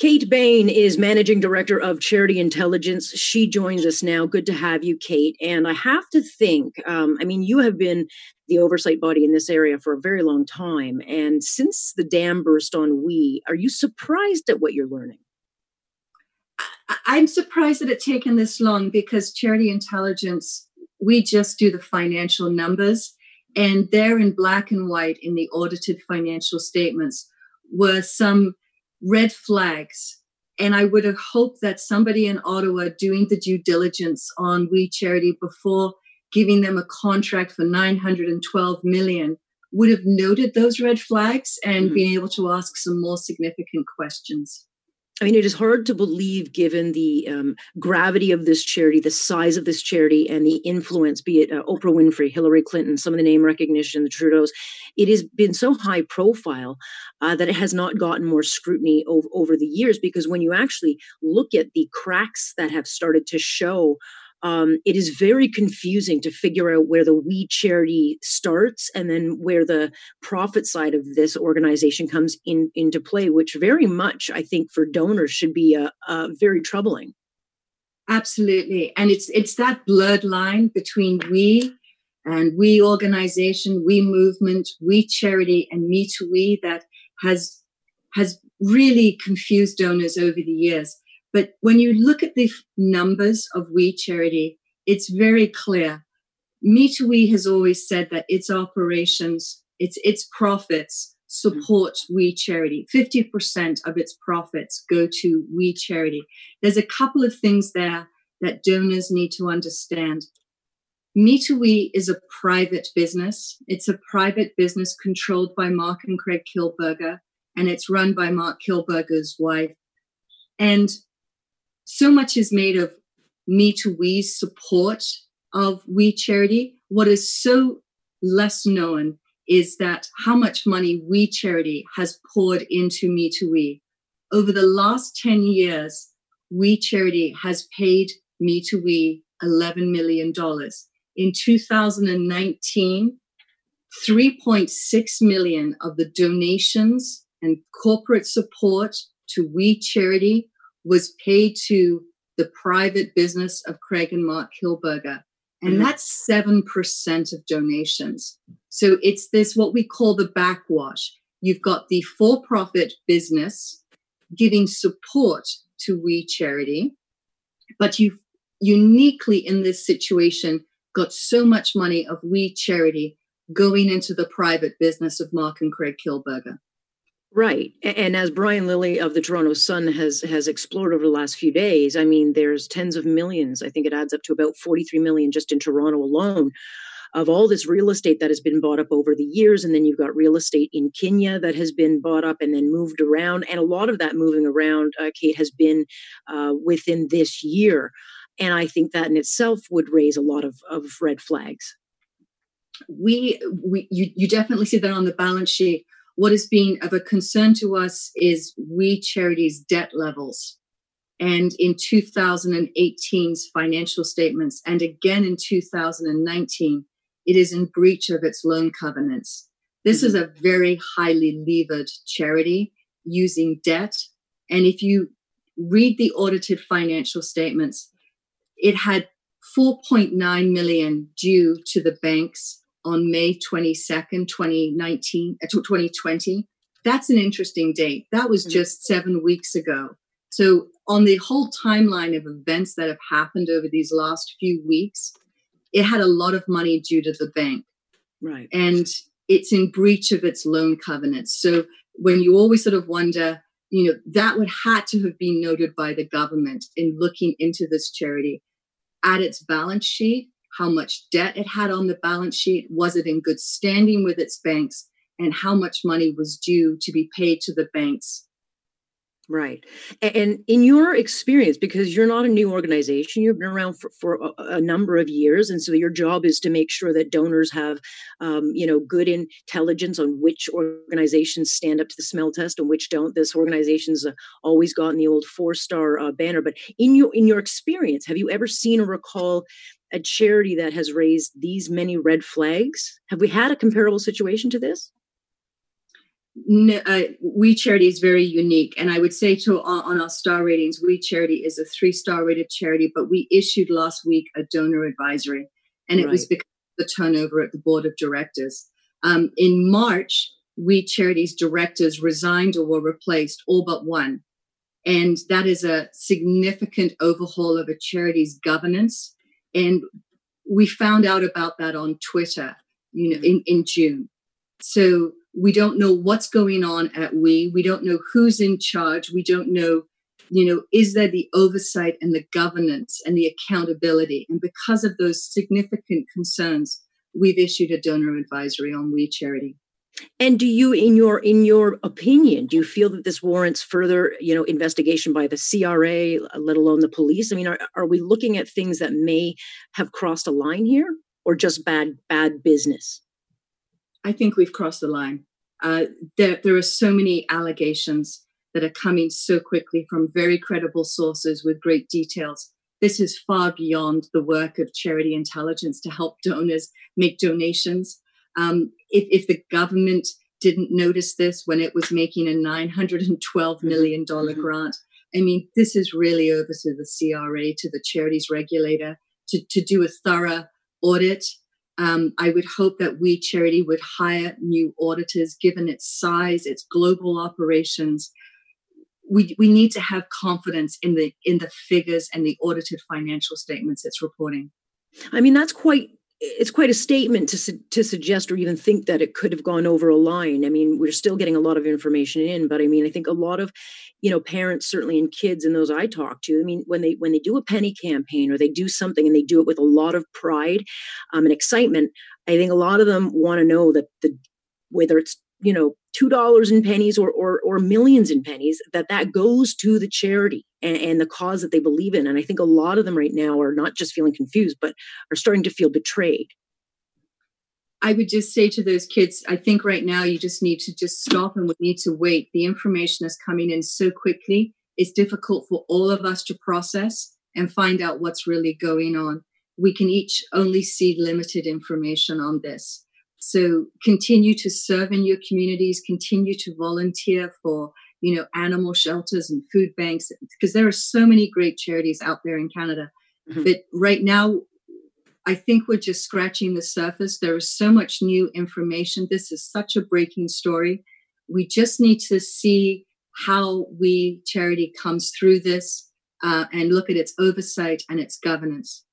Kate Bahen is managing director of Charity Intelligence. She joins us now. Good to have you, Kate. And I have to think, um, I mean, you have been the oversight body in this area for a very long time. And since the dam burst on We, are you surprised at what you're learning? I'm surprised that it's taken this long because Charity Intelligence, we just do the financial numbers, and there in black and white in the audited financial statements were some red flags. And I would have hoped that somebody in Ottawa doing the due diligence on We Charity before giving them a contract for 912 million would have noted those red flags and mm-hmm. been able to ask some more significant questions. I mean, it is hard to believe, given the um, gravity of this charity, the size of this charity, and the influence, be it uh, Oprah Winfrey, Hillary Clinton, some of the name recognition, the Trudeaus, it has been so high profile uh, that it has not gotten more scrutiny over, over the years. Because when you actually look at the cracks that have started to show um, it is very confusing to figure out where the we charity starts and then where the profit side of this organization comes in into play which very much i think for donors should be uh, uh, very troubling. Absolutely. And it's it's that blurred line between we and we organization we movement we charity and me to we that has has really confused donors over the years but when you look at the numbers of We Charity, it's very clear. Me to We has always said that its operations, its its profits support mm. We Charity. 50% of its profits go to We Charity. There's a couple of things there that donors need to understand. Me to We is a private business. It's a private business controlled by Mark and Craig Kielburger, and it's run by Mark Kielburger's wife. And so much is made of me to we support of we charity. What is so less known is that how much money we charity has poured into me to we. Over the last 10 years, we charity has paid me to we $11 million. In 2019, 3.6 million of the donations and corporate support to We Charity was paid to the private business of Craig and Mark Kielburger. And mm-hmm. that's 7% of donations. So it's this, what we call the backwash. You've got the for profit business giving support to We Charity, but you've uniquely in this situation got so much money of We Charity going into the private business of Mark and Craig Kielburger. Right. And as Brian Lilley of the Toronto Sun has has explored over the last few days, I mean, there's tens of millions. I think it adds up to about 43 million just in Toronto alone of all this real estate that has been bought up over the years. And then you've got real estate in Kenya that has been bought up and then moved around. And a lot of that moving around, uh, Kate, has been uh, within this year. And I think that in itself would raise a lot of, of red flags. We, we you, you definitely see that on the balance sheet what has been of a concern to us is We Charity's debt levels. And in 2018's financial statements, and again in 2019, it is in breach of its loan covenants. This is a very highly levered charity using debt. And if you read the audited financial statements, it had 4.9 million due to the banks on May 22nd, 2019, uh, 2020. That's an interesting date. That was mm-hmm. just seven weeks ago. So, on the whole timeline of events that have happened over these last few weeks, it had a lot of money due to the bank. Right. And it's in breach of its loan covenants. So, when you always sort of wonder, you know, that would had to have been noted by the government in looking into this charity at its balance sheet how much debt it had on the balance sheet, was it in good standing with its banks, and how much money was due to be paid to the banks. Right. And in your experience, because you're not a new organization, you've been around for, for a, number of years. And so your job is to make sure that donors have, um, you know, good intelligence on which organizations stand up to the smell test and which don't. This organization's uh, always gotten the old four star uh, banner. But in your, in your experience, have you ever seen or recall a charity that has raised these many red flags? Have we had a comparable situation to this? Uh, we charity is very unique and i would say to on, on our star ratings we charity is a three star rated charity but we issued last week a donor advisory and it right. was because of the turnover at the board of directors. Um, in march we charity's directors resigned or were replaced all but one and that is a significant overhaul of a charity's governance and we found out about that on twitter you know in, in june. So we don't know what's going on at we. We don't know who's in charge. We don't know you know is there the oversight and the governance and the accountability? And because of those significant concerns we've issued a donor advisory on we charity. And do you in your in your opinion do you feel that this warrants further you know investigation by the cra let alone the police? I mean are, are we looking at things that may have crossed a line here or just bad bad business I think we've crossed the line. Uh, there, there are so many allegations that are coming so quickly from very credible sources with great details. This is far beyond the work of charity intelligence to help donors make donations. Um, if, if the government didn't notice this when it was making a $912 mm-hmm. mm-hmm. grant, I mean, this is really over to the CRA, to the charities regulator, to, to do a thorough audit um, I would hope that We Charity would hire new auditors, given its size, its global operations. We, we need to have confidence in the in the figures and the audited financial statements it's reporting. I mean, that's quite it's quite a statement to su- to suggest or even think that it could have gone over a line. I mean, we're still getting a lot of information in, but I mean, I think a lot of you know parents certainly and kids and those i talk to i mean when they when they do a penny campaign or they do something and they do it with a lot of pride um, and excitement i think a lot of them want to know that the whether it's you know two dollars in pennies or, or or millions in pennies that that goes to the charity and, and the cause that they believe in and i think a lot of them right now are not just feeling confused but are starting to feel betrayed I would just say to those kids, I think right now you just need to just stop and we need to wait. The information is coming in so quickly. It's difficult for all of us to process and find out what's really going on. We can each only see limited information on this. So continue to serve in your communities, continue to volunteer for, you know, animal shelters and food banks, because there are so many great charities out there in Canada. Mm-hmm. But right now, I think we're just scratching the surface. There is so much new information. This is such a breaking story. We just need to see how we charity comes through this uh, and look at its oversight and its governance.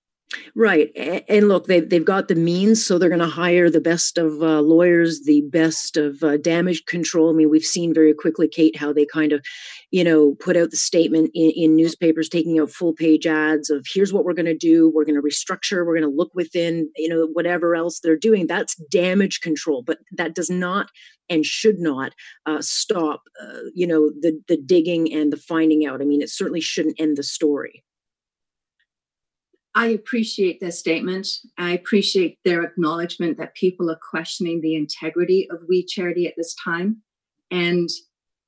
Right. And look, they've, they've got the means, so they're going to hire the best of uh, lawyers, the best of uh, damage control. I mean, we've seen very quickly, Kate, how they kind of, you know, put out the statement in, in newspapers, taking out full page ads of here's what we're going to do. We're going to restructure. We're going to look within, you know, whatever else they're doing. That's damage control. But that does not and should not uh, stop, uh, you know, the, the digging and the finding out. I mean, it certainly shouldn't end the story. I appreciate their statement. I appreciate their acknowledgement that people are questioning the integrity of We Charity at this time. And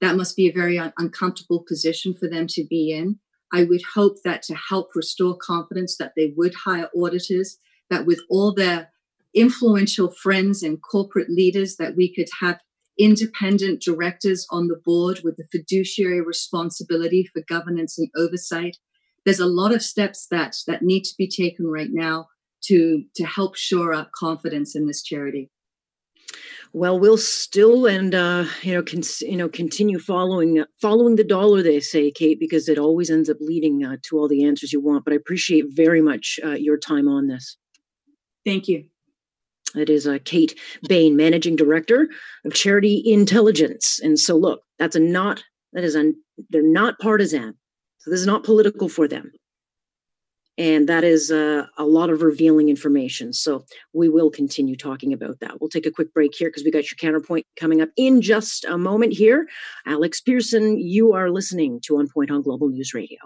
that must be a very un- uncomfortable position for them to be in. I would hope that to help restore confidence that they would hire auditors, that with all their influential friends and corporate leaders, that we could have independent directors on the board with the fiduciary responsibility for governance and oversight there's a lot of steps that that need to be taken right now to to help shore up confidence in this charity. Well we'll still and uh, you know con- you know continue following following the dollar they say kate because it always ends up leading uh, to all the answers you want but i appreciate very much uh, your time on this. Thank you. It is uh, kate bahen managing director of charity intelligence. And so look that's a not that is a they're not partisan so this is not political for them. And that is uh, a lot of revealing information. So we will continue talking about that. We'll take a quick break here because we got your counterpoint coming up in just a moment here. Alex Pierson, you are listening to On Point on Global News Radio.